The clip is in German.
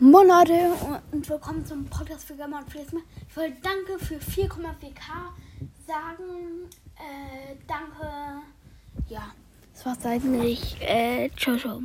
Moin Leute und willkommen zum Podcast für Gamma und Plasma. Ich wollte danke für 4,4k sagen. Äh, danke. Ja, das war's eigentlich. Äh, ciao, ciao.